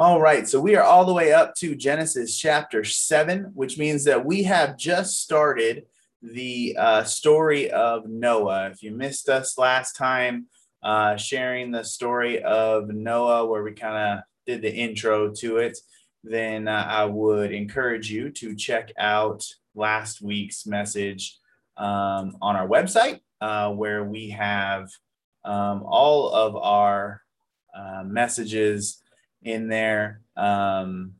All right, so we are all the way up to Genesis chapter 7, which means that we have just started the uh, story of Noah. If you missed us last time, uh, sharing the story of Noah, where we kind of did the intro to it, then uh, I would encourage you to check out last week's message um, on our website, uh, where we have um, all of our uh, messages in there um,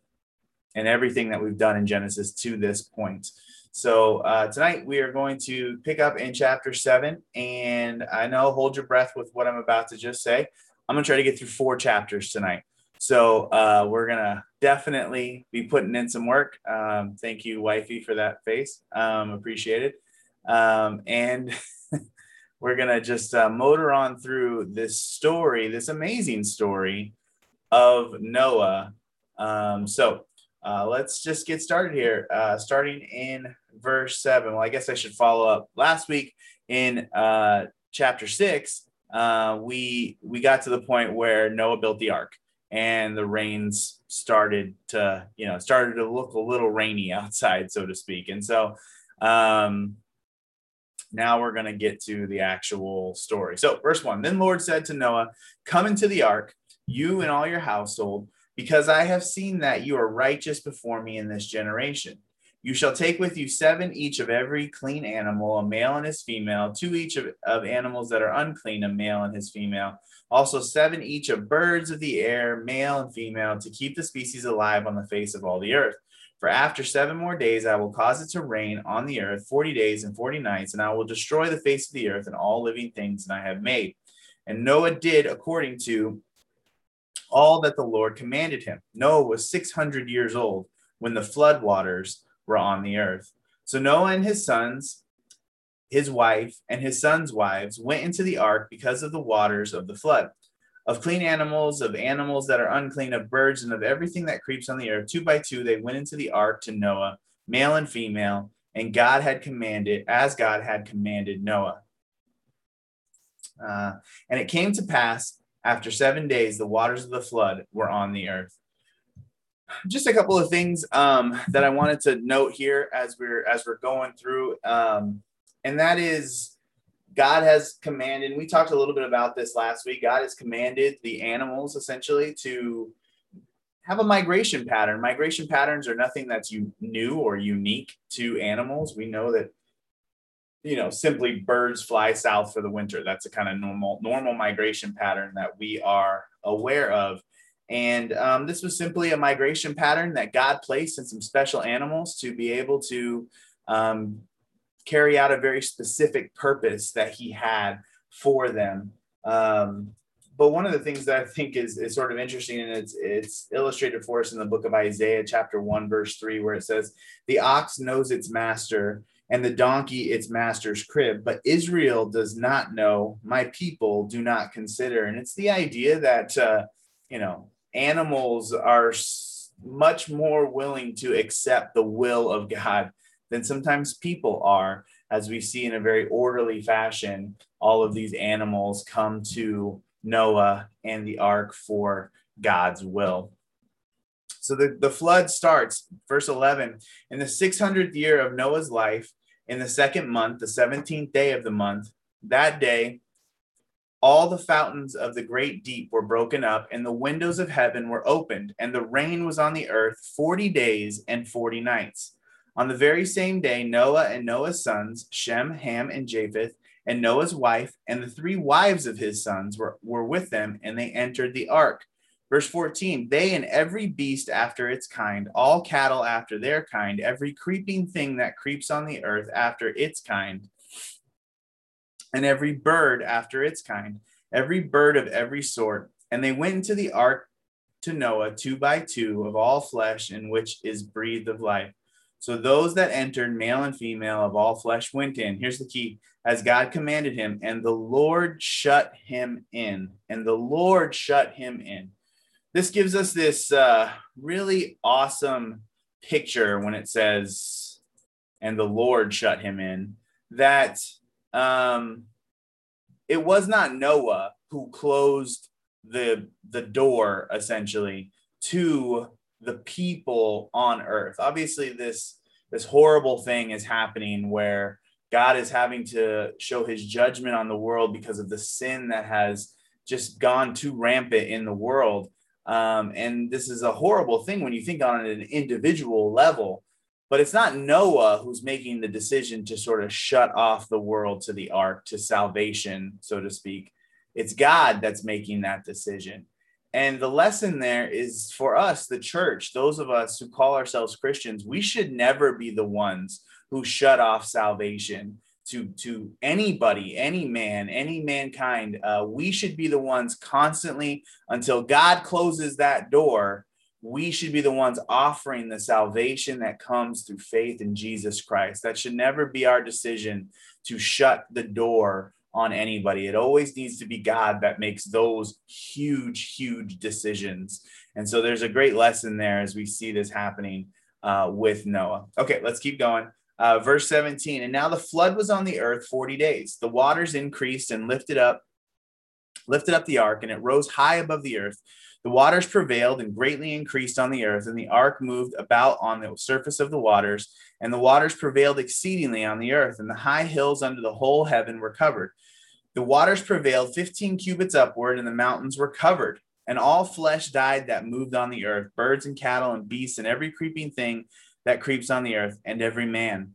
and everything that we've done in Genesis to this point. So uh, tonight we are going to pick up in chapter seven, and I know hold your breath with what I'm about to just say. I'm gonna try to get through four chapters tonight. So uh, we're gonna definitely be putting in some work. Um, thank you, wifey, for that face. Um, appreciate it. Um, and we're gonna just uh, motor on through this story, this amazing story of Noah. Um, so uh, let's just get started here. Uh, starting in verse seven. Well, I guess I should follow up. Last week in uh, chapter six, uh, we we got to the point where Noah built the ark, and the rains started to you know started to look a little rainy outside, so to speak. And so um, now we're going to get to the actual story. So, verse one. Then Lord said to Noah, "Come into the ark." You and all your household, because I have seen that you are righteous before me in this generation. You shall take with you seven each of every clean animal, a male and his female, two each of, of animals that are unclean, a male and his female, also seven each of birds of the air, male and female, to keep the species alive on the face of all the earth. For after seven more days, I will cause it to rain on the earth 40 days and 40 nights, and I will destroy the face of the earth and all living things that I have made. And Noah did according to all that the Lord commanded him. Noah was 600 years old when the flood waters were on the earth. So Noah and his sons, his wife, and his sons' wives went into the ark because of the waters of the flood. Of clean animals, of animals that are unclean, of birds, and of everything that creeps on the earth, two by two they went into the ark to Noah, male and female, and God had commanded, as God had commanded Noah. Uh, and it came to pass after seven days, the waters of the flood were on the earth. Just a couple of things um, that I wanted to note here as we're as we're going through, um, and that is God has commanded. We talked a little bit about this last week. God has commanded the animals essentially to have a migration pattern. Migration patterns are nothing that's new or unique to animals. We know that you know simply birds fly south for the winter. That's a kind of normal normal migration pattern that we are aware of. And um, this was simply a migration pattern that god placed in some special animals to be able to um, carry out a very specific purpose that he had for them. Um, but one of the things that I think is, is sort of interesting, and it's it's illustrated for us in the book of Isaiah, chapter one, verse three, where it says, "The ox knows its master, and the donkey its master's crib. But Israel does not know, my people do not consider. And it's the idea that, uh, you know, animals are much more willing to accept the will of God than sometimes people are, as we see in a very orderly fashion. All of these animals come to Noah and the ark for God's will. So the, the flood starts, verse 11, in the 600th year of Noah's life, in the second month, the 17th day of the month, that day, all the fountains of the great deep were broken up, and the windows of heaven were opened, and the rain was on the earth 40 days and 40 nights. On the very same day, Noah and Noah's sons, Shem, Ham, and Japheth, and Noah's wife, and the three wives of his sons were, were with them, and they entered the ark Verse 14, they and every beast after its kind, all cattle after their kind, every creeping thing that creeps on the earth after its kind, and every bird after its kind, every bird of every sort. And they went into the ark to Noah, two by two, of all flesh in which is breathed of life. So those that entered, male and female of all flesh, went in. Here's the key as God commanded him, and the Lord shut him in. And the Lord shut him in this gives us this uh, really awesome picture when it says, and the Lord shut him in, that um, it was not Noah who closed the the door essentially to the people on earth. Obviously, this this horrible thing is happening where God is having to show his judgment on the world because of the sin that has just gone too rampant in the world. Um, and this is a horrible thing when you think on an individual level. But it's not Noah who's making the decision to sort of shut off the world to the ark, to salvation, so to speak. It's God that's making that decision. And the lesson there is for us, the church, those of us who call ourselves Christians, we should never be the ones who shut off salvation to, to anybody, any man, any mankind. Uh, we should be the ones constantly until God closes that door. We should be the ones offering the salvation that comes through faith in Jesus Christ. That should never be our decision to shut the door on anybody. It always needs to be God that makes those huge, huge decisions. And so there's a great lesson there as we see this happening uh, with Noah. Okay, let's keep going. Uh, verse 17, and now the flood was on the earth 40 days. The waters increased and lifted up, lifted up the ark, and it rose high above the earth. The waters prevailed and greatly increased on the earth, and the ark moved about on the surface of the waters, and the waters prevailed exceedingly on the earth, and the high hills under the whole heaven were covered. The waters prevailed 15 cubits upward, and the mountains were covered. And all flesh died that moved on the earth birds and cattle and beasts and every creeping thing that creeps on the earth, and every man.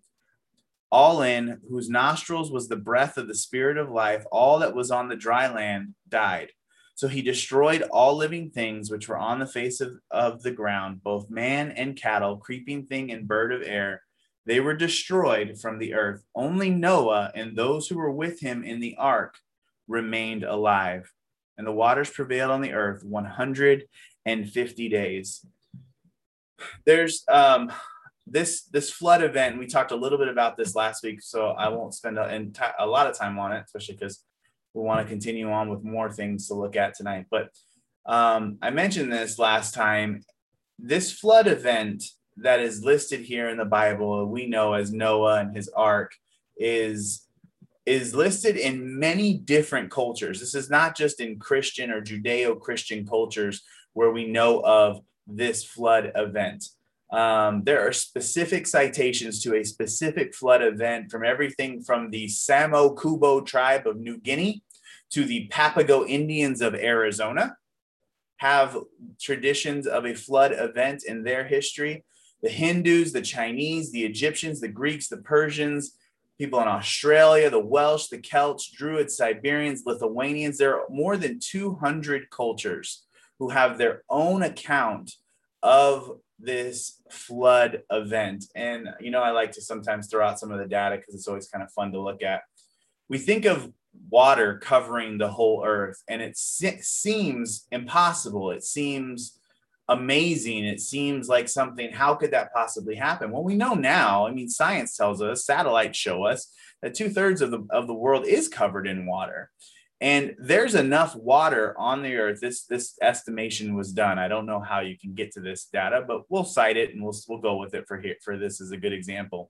All in whose nostrils was the breath of the spirit of life, all that was on the dry land died. So he destroyed all living things which were on the face of, of the ground, both man and cattle, creeping thing and bird of air. They were destroyed from the earth. Only Noah and those who were with him in the ark remained alive. And the waters prevailed on the earth 150 days. There's um, this this flood event. We talked a little bit about this last week, so I won't spend a, a lot of time on it, especially because we want to continue on with more things to look at tonight. But um, I mentioned this last time. This flood event that is listed here in the Bible, we know as Noah and his ark, is is listed in many different cultures. This is not just in Christian or Judeo-Christian cultures where we know of this flood event. Um, there are specific citations to a specific flood event from everything from the Samo Kubo tribe of New Guinea to the Papago Indians of Arizona have traditions of a flood event in their history. The Hindus, the Chinese, the Egyptians, the Greeks, the Persians, people in Australia, the Welsh, the Celts, Druids, Siberians, Lithuanians. There are more than 200 cultures who have their own account of this flood event. And, you know, I like to sometimes throw out some of the data because it's always kind of fun to look at. We think of water covering the whole earth, and it se- seems impossible. It seems amazing. It seems like something, how could that possibly happen? Well, we know now, I mean, science tells us, satellites show us that two thirds of the, of the world is covered in water. And there's enough water on the earth. This, this estimation was done. I don't know how you can get to this data, but we'll cite it and we'll, we'll go with it for here, for this as a good example.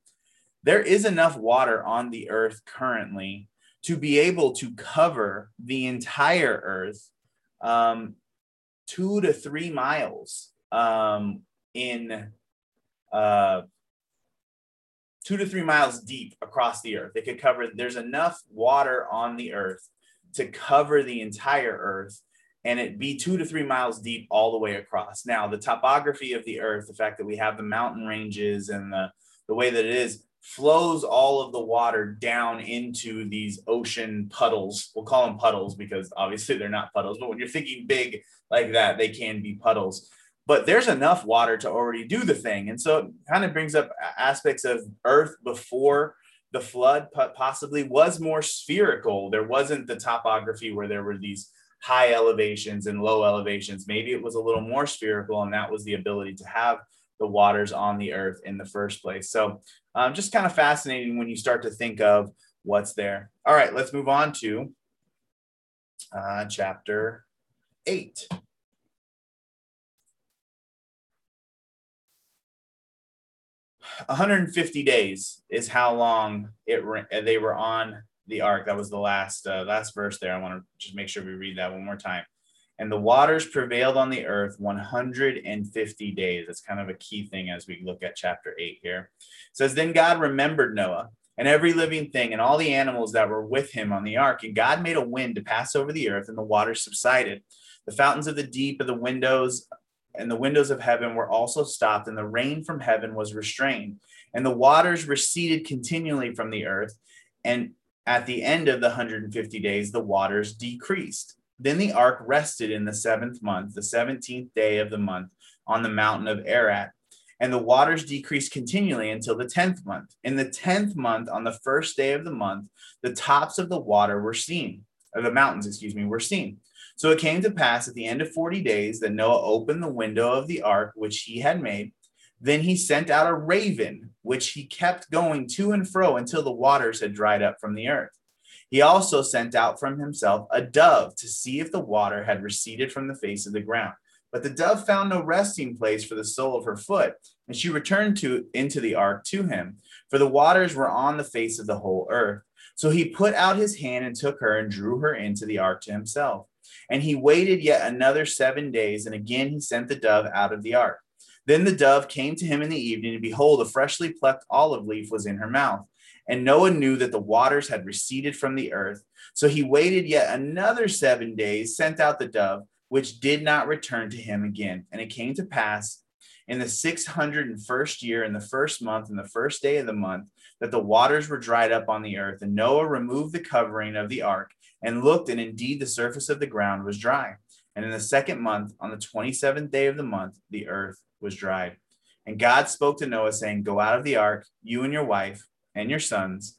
There is enough water on the earth currently to be able to cover the entire earth um, two to three miles um, in uh, two to three miles deep across the earth. It could cover, there's enough water on the earth to cover the entire earth and it be two to three miles deep all the way across. Now, the topography of the earth, the fact that we have the mountain ranges and the, the way that it is, flows all of the water down into these ocean puddles. We'll call them puddles because obviously they're not puddles, but when you're thinking big like that, they can be puddles. But there's enough water to already do the thing. And so it kind of brings up aspects of Earth before the flood possibly was more spherical. There wasn't the topography where there were these high elevations and low elevations. Maybe it was a little more spherical, and that was the ability to have the waters on the earth in the first place. So, um, just kind of fascinating when you start to think of what's there. All right, let's move on to uh, chapter eight. One hundred and fifty days is how long it they were on the ark. That was the last uh, last verse there. I want to just make sure we read that one more time. and the waters prevailed on the earth 150 days. That's kind of a key thing as we look at chapter 8 here. It says, Then God remembered Noah and every living thing and all the animals that were with him on the ark. And God made a wind to pass over the earth, and the waters subsided. The fountains of the deep and the windows and the windows of heaven were also stopped, and the rain from heaven was restrained. And the waters receded continually from the earth. And at the end of the 150 days, the waters decreased. Then the ark rested in the seventh month, the 17th day of the month, on the mountain of Ararat and the waters decreased continually until the 10th month. In the 10th month, on the first day of the month, the tops of the water were seen, or the mountains, excuse me, were seen. So it came to pass at the end of 40 days that Noah opened the window of the ark which he had made. Then he sent out a raven, which he kept going to and fro until the waters had dried up from the earth. He also sent out from himself a dove to see if the water had receded from the face of the ground. But the dove found no resting place for the sole of her foot, and she returned to into the ark to him, for the waters were on the face of the whole earth. So he put out his hand and took her and drew her into the ark to himself. And he waited yet another seven days, and again he sent the dove out of the ark. Then the dove came to him in the evening, and behold, a freshly plucked olive leaf was in her mouth. And Noah knew that the waters had receded from the earth. So he waited yet another seven days, sent out the dove which did not return to him again. And it came to pass in the 601st year, in the first month, in the first day of the month, that the waters were dried up on the earth. And Noah removed the covering of the ark and looked, and indeed the surface of the ground was dry. And in the second month, on the 27th day of the month, the earth was dried. And God spoke to Noah, saying, Go out of the ark, you and your wife and your sons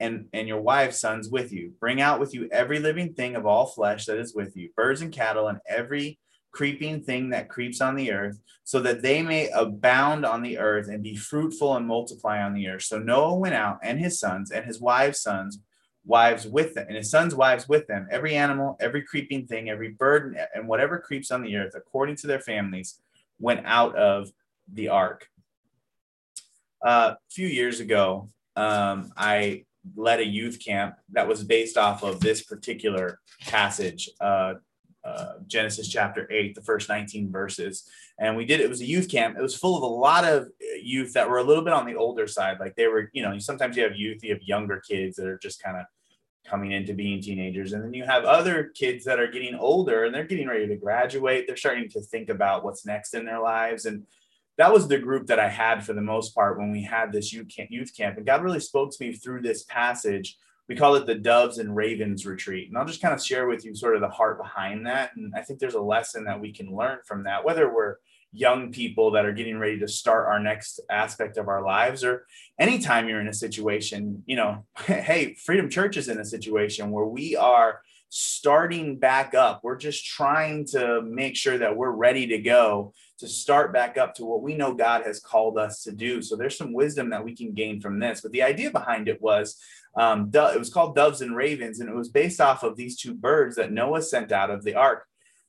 and, and your wife's sons with you. Bring out with you every living thing of all flesh that is with you, birds and cattle, and every creeping thing that creeps on the earth, so that they may abound on the earth and be fruitful and multiply on the earth. So Noah went out and his sons and his wives' sons, wives with them, and his sons' wives with them, every animal, every creeping thing, every bird, and whatever creeps on the earth, according to their families, went out of the ark. Uh, a few years ago, um, I led a youth camp that was based off of this particular passage, uh, uh, Genesis chapter 8, the first 19 verses. And we did it was a youth camp. It was full of a lot of uh, youth that were a little bit on the older side. Like they were, you know, sometimes you have youth, you have younger kids that are just kind of coming into being teenagers. And then you have other kids that are getting older and they're getting ready to graduate. They're starting to think about what's next in their lives. And that was the group that I had for the most part when we had this youth camp, youth camp. And God really spoke to me through this passage. We call it the Doves and Ravens retreat. And I'll just kind of share with you sort of the heart behind that. And I think there's a lesson that we can learn from that, whether we're young people that are getting ready to start our next aspect of our lives or anytime you're in a situation you know hey freedom church is in a situation where we are starting back up we're just trying to make sure that we're ready to go to start back up to what we know God has called us to do. So there's some wisdom that we can gain from this. But the idea behind it was um, it was called Doves and Ravens, and it was based off of these two birds that Noah sent out of the ark.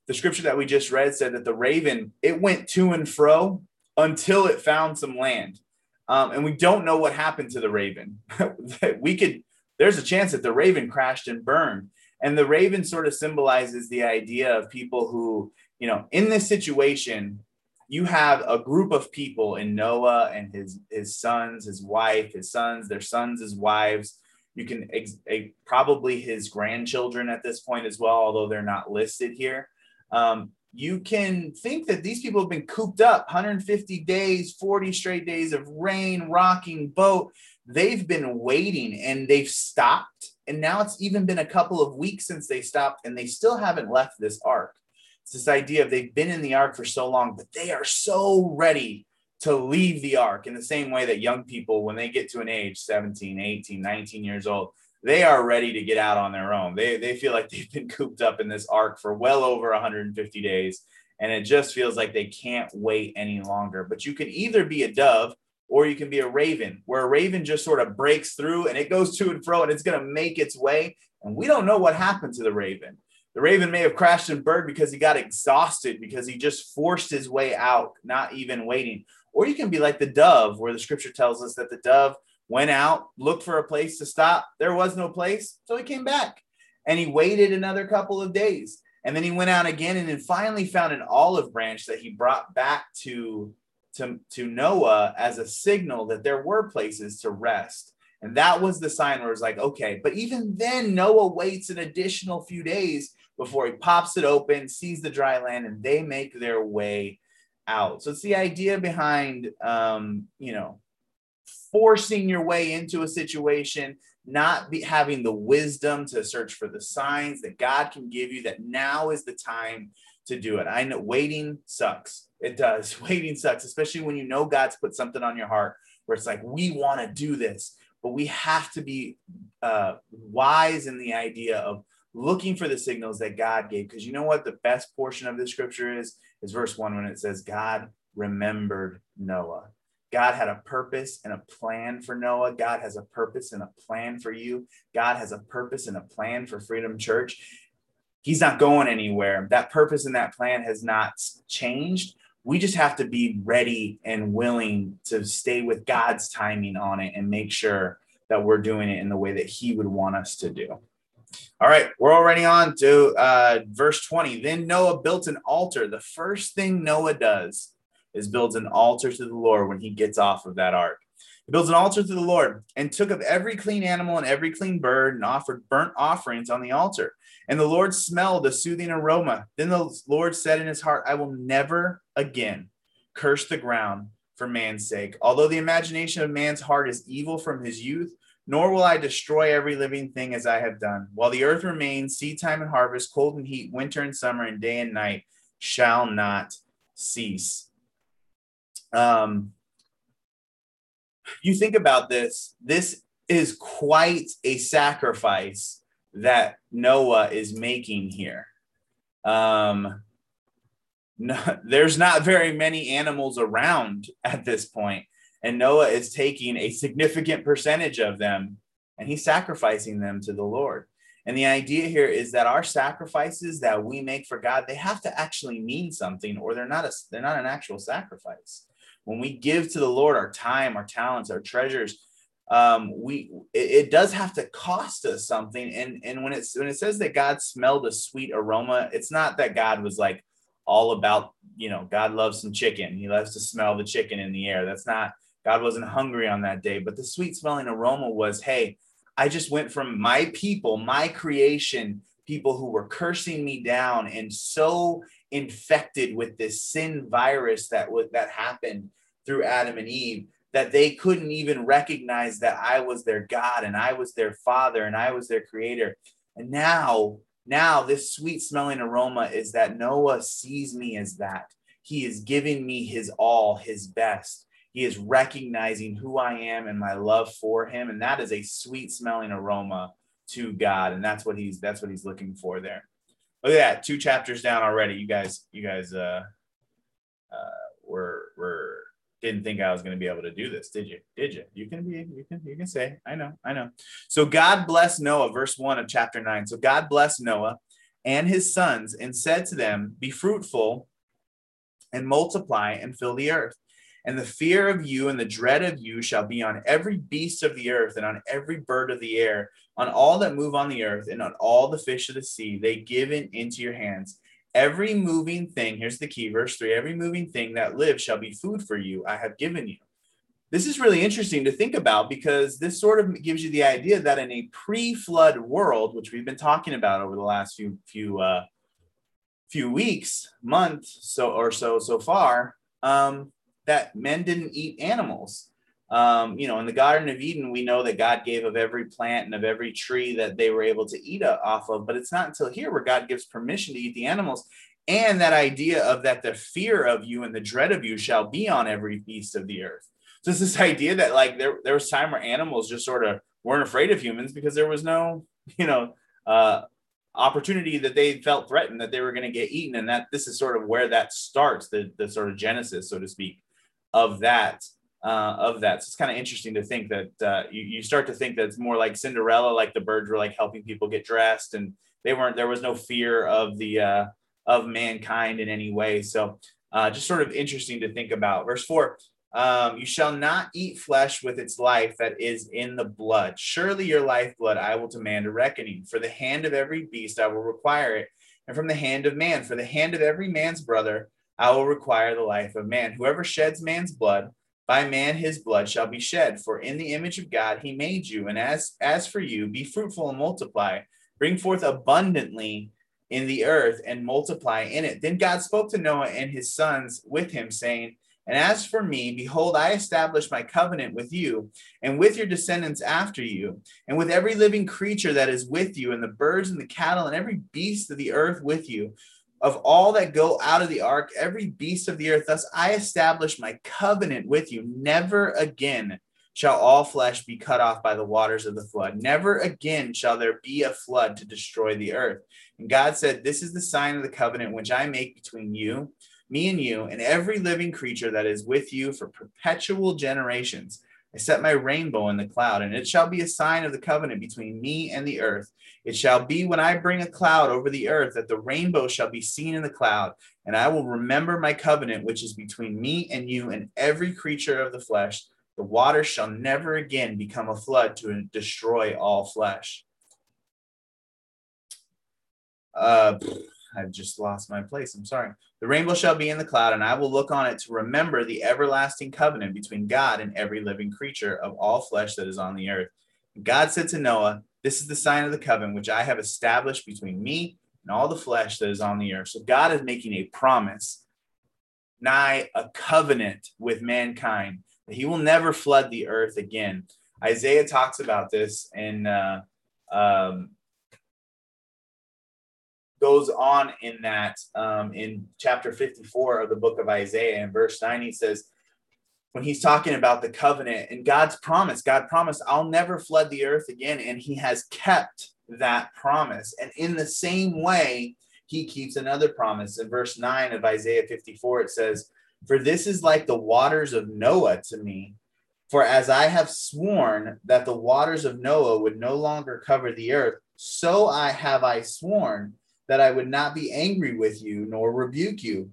The scripture that we just read said that the raven it went to and fro until it found some land, um, and we don't know what happened to the raven. we could there's a chance that the raven crashed and burned, and the raven sort of symbolizes the idea of people who you know in this situation you have a group of people in Noah and his his sons, his wife, his sons, their sons, his wives. You can ex- a, probably his grandchildren at this point as well, although they're not listed here. Um, you can think that these people have been cooped up 150 days, 40 straight days of rain, rocking boat. They've been waiting and they've stopped. And now it's even been a couple of weeks since they stopped and they still haven't left this ark. It's this idea of they've been in the ark for so long, but they are so ready to leave the ark in the same way that young people, when they get to an age 17, 18, 19 years old, they are ready to get out on their own. They, they feel like they've been cooped up in this ark for well over 150 days. And it just feels like they can't wait any longer. But you can either be a dove or you can be a raven, where a raven just sort of breaks through and it goes to and fro and it's going to make its way. And we don't know what happened to the raven. The Raven may have crashed and burned because he got exhausted because he just forced his way out, not even waiting. Or you can be like the dove, where the scripture tells us that the dove went out, looked for a place to stop. There was no place, so he came back and he waited another couple of days. And then he went out again and then finally found an olive branch that he brought back to, to, to Noah as a signal that there were places to rest. And that was the sign where it's like, okay, but even then, Noah waits an additional few days before he pops it open, sees the dry land, and they make their way out. So it's the idea behind, um, you know, forcing your way into a situation, not be, having the wisdom to search for the signs that God can give you, that now is the time to do it. I know waiting sucks. It does. Waiting sucks, especially when you know God's put something on your heart where it's like, we want to do this, but we have to be uh, wise in the idea of looking for the signals that God gave. Because you know what the best portion of the scripture is? Is verse one when it says, God remembered Noah. God had a purpose and a plan for Noah. God has a purpose and a plan for you. God has a purpose and a plan for Freedom Church. He's not going anywhere. That purpose and that plan has not changed. We just have to be ready and willing to stay with God's timing on it and make sure that we're doing it in the way that He would want us to do. All right, we're already on to uh, verse 20. Then Noah built an altar. The first thing Noah does is builds an altar to the Lord when he gets off of that ark. He builds an altar to the Lord and took of every clean animal and every clean bird and offered burnt offerings on the altar. And the Lord smelled a soothing aroma. Then the Lord said in his heart, I will never again curse the ground for man's sake. Although the imagination of man's heart is evil from his youth, nor will I destroy every living thing as I have done. While the earth remains, seed time and harvest, cold and heat, winter and summer, and day and night shall not cease. Um, you think about this, this is quite a sacrifice that Noah is making here. Um, no, there's not very many animals around at this point and Noah is taking a significant percentage of them and he's sacrificing them to the Lord. And the idea here is that our sacrifices that we make for God, they have to actually mean something or they're not a, they're not an actual sacrifice. When we give to the Lord our time, our talents, our treasures, um, we it, it does have to cost us something. And and when it's when it says that God smelled a sweet aroma, it's not that God was like all about, you know, God loves some chicken. He loves to smell the chicken in the air. That's not God wasn't hungry on that day, but the sweet smelling aroma was, hey, I just went from my people, my creation, people who were cursing me down and so infected with this sin virus that was that happened through Adam and Eve that they couldn't even recognize that I was their God and I was their father and I was their creator. And now, now this sweet smelling aroma is that Noah sees me as that. He is giving me his all, his best. He is recognizing who I am and my love for him. And that is a sweet smelling aroma to God. And that's what he's that's what he's looking for there. Look at that, two chapters down already. You guys, you guys uh uh were didn't think I was going to be able to do this, did you? Did you? You can be, you can, you can say, I know, I know. So God blessed Noah, verse one of chapter nine. So God blessed Noah and his sons and said to them, Be fruitful and multiply and fill the earth and the fear of you and the dread of you shall be on every beast of the earth and on every bird of the air, on all that move on the earth and on all the fish of the sea. They given into your hands. Every moving thing, here's the key, verse three every moving thing that lives shall be food for you. I have given you. This is really interesting to think about because this sort of gives you the idea that in a pre-flood world, which we've been talking about over the last few few uh, few weeks, months, so or so so far, um, that men didn't eat animals. Um, you know, in the Garden of Eden, we know that God gave of every plant and of every tree that they were able to eat off of, but it's not until here where God gives permission to eat the animals. And that idea of that the fear of you and the dread of you shall be on every beast of the earth. So it's this idea that like there, there was time where animals just sort of weren't afraid of humans because there was no, you know, uh, opportunity that they felt threatened that they were going to get eaten. And that this is sort of where that starts, the, the sort of genesis, so to speak of that uh, of that. So it's kind of interesting to think that uh, you, you start to think that it's more like Cinderella, like the birds were like helping people get dressed, and they weren't. There was no fear of the uh, of mankind in any way. So uh, just sort of interesting to think about. Verse four. Um, you shall not eat flesh with its life that is in the blood. Surely your lifeblood I will demand a reckoning. For the hand of every beast I will require it, and from the hand of man. For the hand of every man's brother I will require the life of man. Whoever sheds man's blood, by man his blood shall be shed. For in the image of God he made you. And as, as for you, be fruitful and multiply, bring forth abundantly in the earth and multiply in it. Then God spoke to Noah and his sons with him, saying, and as for me, behold, I establish my covenant with you and with your descendants after you, and with every living creature that is with you, and the birds and the cattle and every beast of the earth with you. Of all that go out of the ark, every beast of the earth, thus I establish my covenant with you. Never again shall all flesh be cut off by the waters of the flood. Never again shall there be a flood to destroy the earth. And God said, This is the sign of the covenant which I make between you me and you, and every living creature that is with you for perpetual generations. I set my rainbow in the cloud, and it shall be a sign of the covenant between me and the earth. It shall be when I bring a cloud over the earth that the rainbow shall be seen in the cloud, and I will remember my covenant which is between me and you and every creature of the flesh. The water shall never again become a flood to destroy all flesh. Uh, I've just lost my place. I'm sorry. The rainbow shall be in the cloud, and I will look on it to remember the everlasting covenant between God and every living creature of all flesh that is on the earth. God said to Noah, This is the sign of the covenant which I have established between me and all the flesh that is on the earth. So God is making a promise, nigh a covenant with mankind, that he will never flood the earth again. Isaiah talks about this in uh, um, goes on in that um, in chapter 54 of the book of Isaiah in verse 9 he says when he's talking about the covenant and God's promise God promised I'll never flood the earth again and he has kept that promise. And in the same way he keeps another promise. In verse 9 of Isaiah 54 it says for this is like the waters of Noah to me. For as I have sworn that the waters of Noah would no longer cover the earth so I have I sworn that I would not be angry with you nor rebuke you.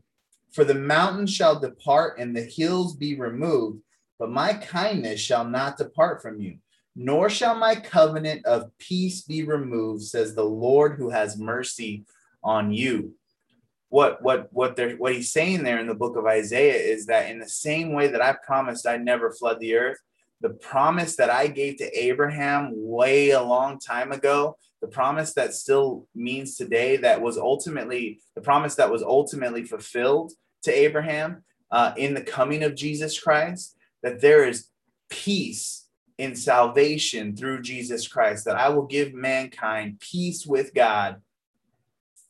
For the mountains shall depart and the hills be removed, but my kindness shall not depart from you, nor shall my covenant of peace be removed, says the Lord who has mercy on you. What what what they what he's saying there in the book of Isaiah is that in the same way that I promised I'd never flood the earth, the promise that I gave to Abraham way a long time ago the promise that still means today that was ultimately the promise that was ultimately fulfilled to Abraham uh, in the coming of Jesus Christ, that there is peace in salvation through Jesus Christ, that I will give mankind peace with God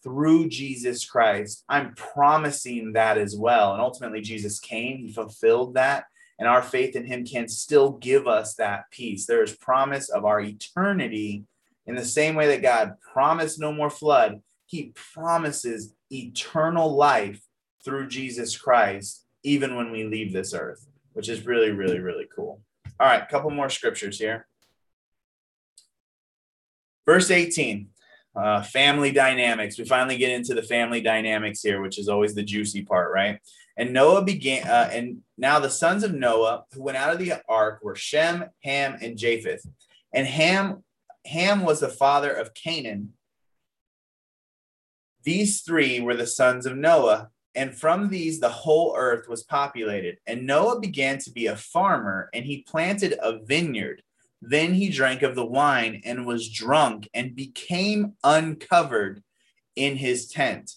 through Jesus Christ. I'm promising that as well. And ultimately, Jesus came, he fulfilled that. And our faith in him can still give us that peace. There is promise of our eternity in the same way that God promised no more flood, he promises eternal life through Jesus Christ, even when we leave this earth, which is really, really, really cool. All right, couple more scriptures here. Verse 18, uh, family dynamics. We finally get into the family dynamics here, which is always the juicy part, right? And Noah began, uh, and now the sons of Noah who went out of the ark were Shem, Ham, and Japheth. And Ham Ham was the father of Canaan. These three were the sons of Noah, and from these the whole earth was populated. And Noah began to be a farmer, and he planted a vineyard. Then he drank of the wine and was drunk and became uncovered in his tent.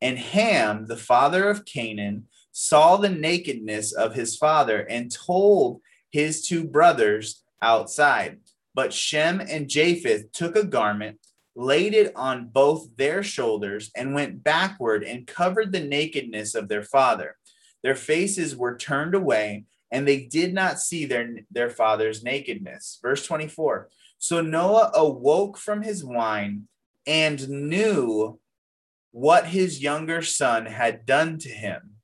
And Ham, the father of Canaan, saw the nakedness of his father and told his two brothers outside. But Shem and Japheth took a garment, laid it on both their shoulders, and went backward and covered the nakedness of their father. Their faces were turned away, and they did not see their, their father's nakedness. Verse 24 So Noah awoke from his wine and knew what his younger son had done to him.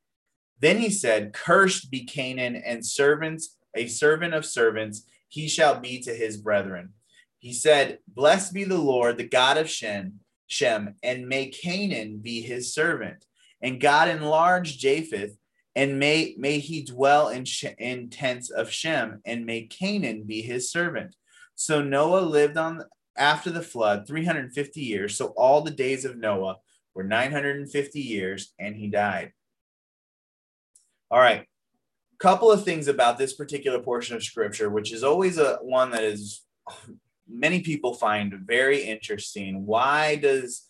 Then he said, Cursed be Canaan and servants, a servant of servants he shall be to his brethren. He said, Blessed be the Lord, the God of Shem, Shem, and may Canaan be his servant. And God enlarge Japheth, and may, may he dwell in, in tents of Shem, and may Canaan be his servant. So Noah lived on after the flood 350 years. So all the days of Noah were 950 years, and he died. All right. Couple of things about this particular portion of scripture, which is always a one that is many people find very interesting. Why does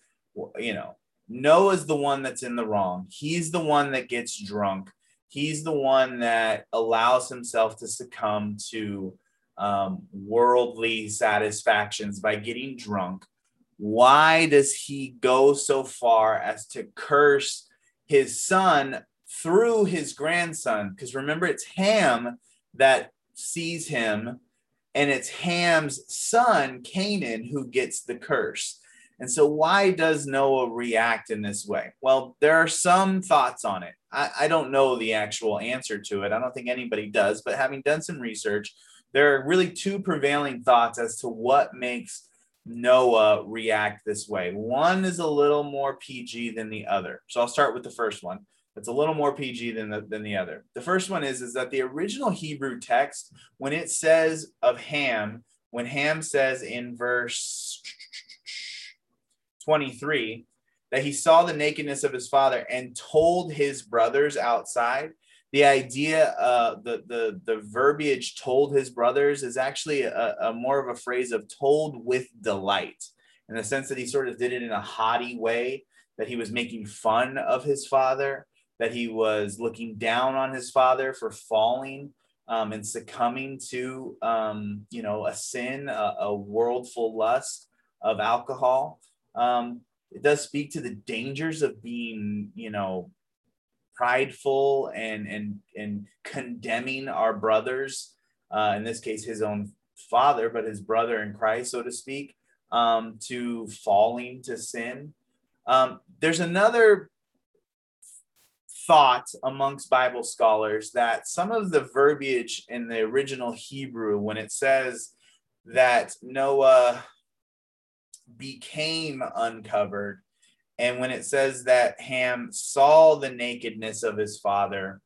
you know Noah's the one that's in the wrong? He's the one that gets drunk. He's the one that allows himself to succumb to um, worldly satisfactions by getting drunk. Why does he go so far as to curse his son through his grandson? Because remember, it's Ham that sees him, and it's Ham's son, Canaan, who gets the curse. And so, why does Noah react in this way? Well, there are some thoughts on it. I, I, don't know the actual answer to it. I don't think anybody does, but having done some research, there are really two prevailing thoughts as to what makes Noah react this way. One is a little more PG than the other. So, I'll start with the first one. It's a little more PG than the, than the other. The first one is, is that the original Hebrew text, when it says of Ham, when Ham says in verse 23 that he saw the nakedness of his father and told his brothers outside the idea uh, the, the the verbiage told his brothers is actually a, a, more of a phrase of told with delight in the sense that he sort of did it in a haughty way that he was making fun of his father that he was looking down on his father for falling um, and succumbing to um, you know a sin a, a worldful lust of alcohol um, it does speak to the dangers of being, you know, prideful and and and condemning our brothers. Uh, in this case, his own father, but his brother in Christ, so to speak, um, to falling to sin. Um, there's another thought amongst Bible scholars that some of the verbiage in the original Hebrew, when it says that Noah became uncovered. And when it says that Ham saw the nakedness of his father,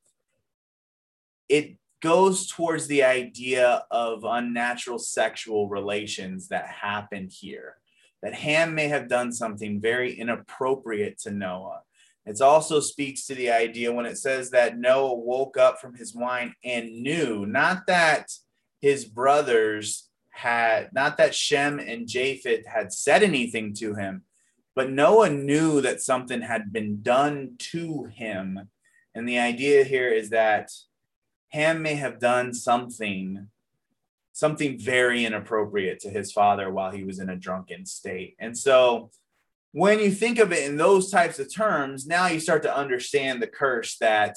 it goes towards the idea of unnatural sexual relations that happened here. That Ham may have done something very inappropriate to Noah. It also speaks to the idea when it says that Noah woke up from his wine and knew, not that his brothers had not that Shem and Japheth had said anything to him, but Noah knew that something had been done to him. And the idea here is that Ham may have done something, something very inappropriate to his father while he was in a drunken state. And so when you think of it in those types of terms, now you start to understand the curse that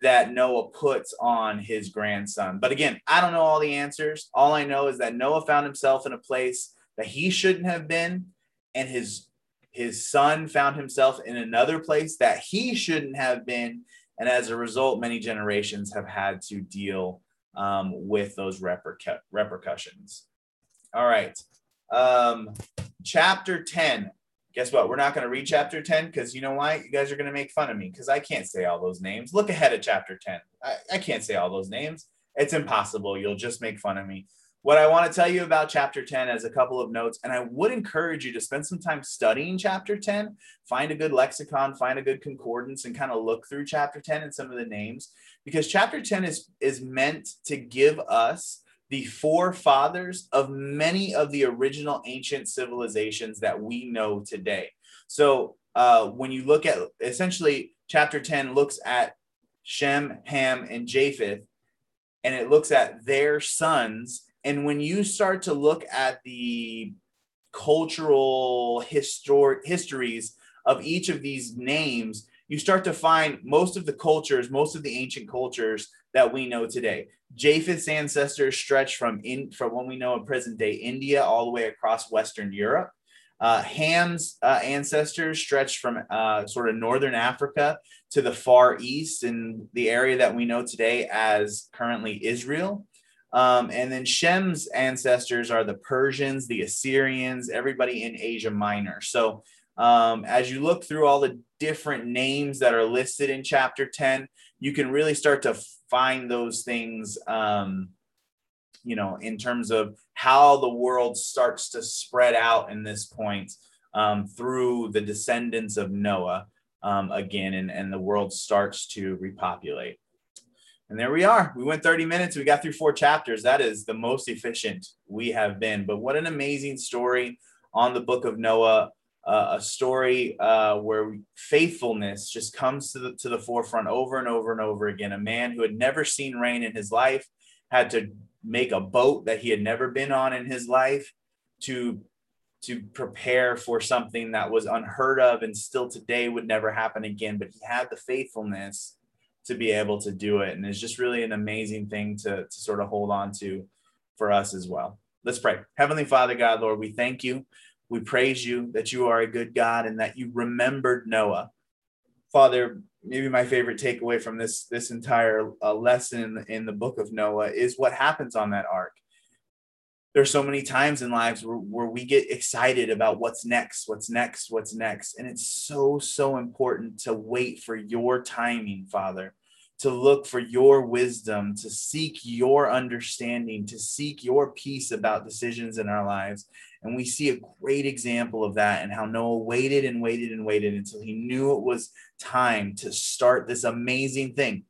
that Noah puts on his grandson. But again, I don't know all the answers. All I know is that Noah found himself in a place that he shouldn't have been, and his his son found himself in another place that he shouldn't have been. And as a result, many generations have had to deal um, with those repercu- repercussions. All right. Um, chapter 10 guess what? We're not going to read chapter 10 because you know why? You guys are going to make fun of me because I can't say all those names. Look ahead at chapter 10. I, I can't say all those names. It's impossible. You'll just make fun of me. What I want to tell you about chapter 10 as a couple of notes, and I would encourage you to spend some time studying chapter 10, find a good lexicon, find a good concordance, and kind of look through chapter 10 and some of the names, because chapter 10 is, is meant to give us the forefathers of many of the original ancient civilizations that we know today. So uh, when you look at essentially chapter 10 looks at Shem, Ham, and Japheth, and it looks at their sons. And when you start to look at the cultural historic histories of each of these names, you start to find most of the cultures, most of the ancient cultures that we know today. Japheth's ancestors stretch from in from what we know in present day India all the way across Western Europe. Uh, Ham's uh, ancestors stretched from uh, sort of northern Africa to the far east in the area that we know today as currently Israel. Um, and then Shem's ancestors are the Persians, the Assyrians, everybody in Asia Minor. So um, as you look through all the different names that are listed in chapter 10, you can really start to find those things um, you know in terms of how the world starts to spread out in this point um, through the descendants of Noah um, again, and, and the world starts to repopulate. And there we are. We went 30 minutes. We got through four chapters. That is the most efficient we have been. But what an amazing story on the book of Noah. Uh, a story uh, where faithfulness just comes to the, to the forefront over and over and over again. A man who had never seen rain in his life had to make a boat that he had never been on in his life to to prepare for something that was unheard of and still today would never happen again. But he had the faithfulness to be able to do it. And it's just really an amazing thing to, to sort of hold on to for us as well. Let's pray. Heavenly Father, God, Lord, we thank you. We praise you that you are a good God and that you remembered Noah. Father, maybe my favorite takeaway from this this entire uh, lesson in the, in the book of Noah is what happens on that ark there's so many times in lives where, where we get excited about what's next, what's next, what's next. And it's so, so important to wait for your timing, Father, to look for your wisdom, to seek your understanding, to seek your peace about decisions in our lives. And we see a great example of that and how Noah waited and waited and waited until he knew it was time to start this amazing thing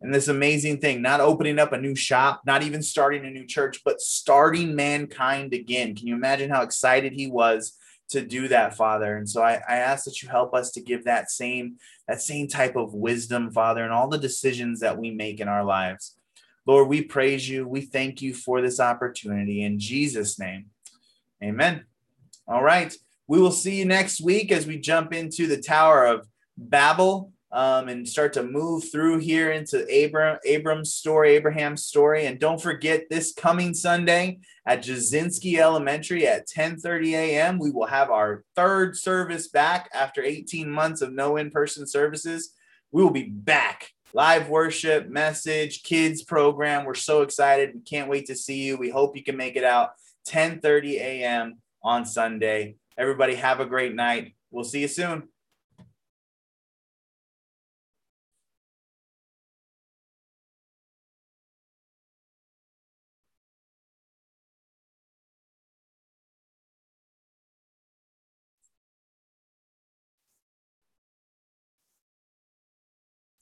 and this amazing thing, not opening up a new shop, not even starting a new church, but starting mankind again. Can you imagine how excited he was to do that, Father? And so I, I ask that you help us to give that same that same type of wisdom, Father, in all the decisions that we make in our lives. Lord, we praise you. We thank you for this opportunity in Jesus' name. Amen. All right. We will see you next week as we jump into the Tower of Babel um, and start to move through here into Abram, Abram's story, Abraham's story. And don't forget this coming Sunday at Jasinski Elementary at 10:30 a.m. We will have our third service back after 18 months of no in-person services. We will be back. Live worship, message, kids program. We're so excited. We can't wait to see you. We hope you can make it out 10:30 a.m. on Sunday. Everybody have a great night. We'll see you soon.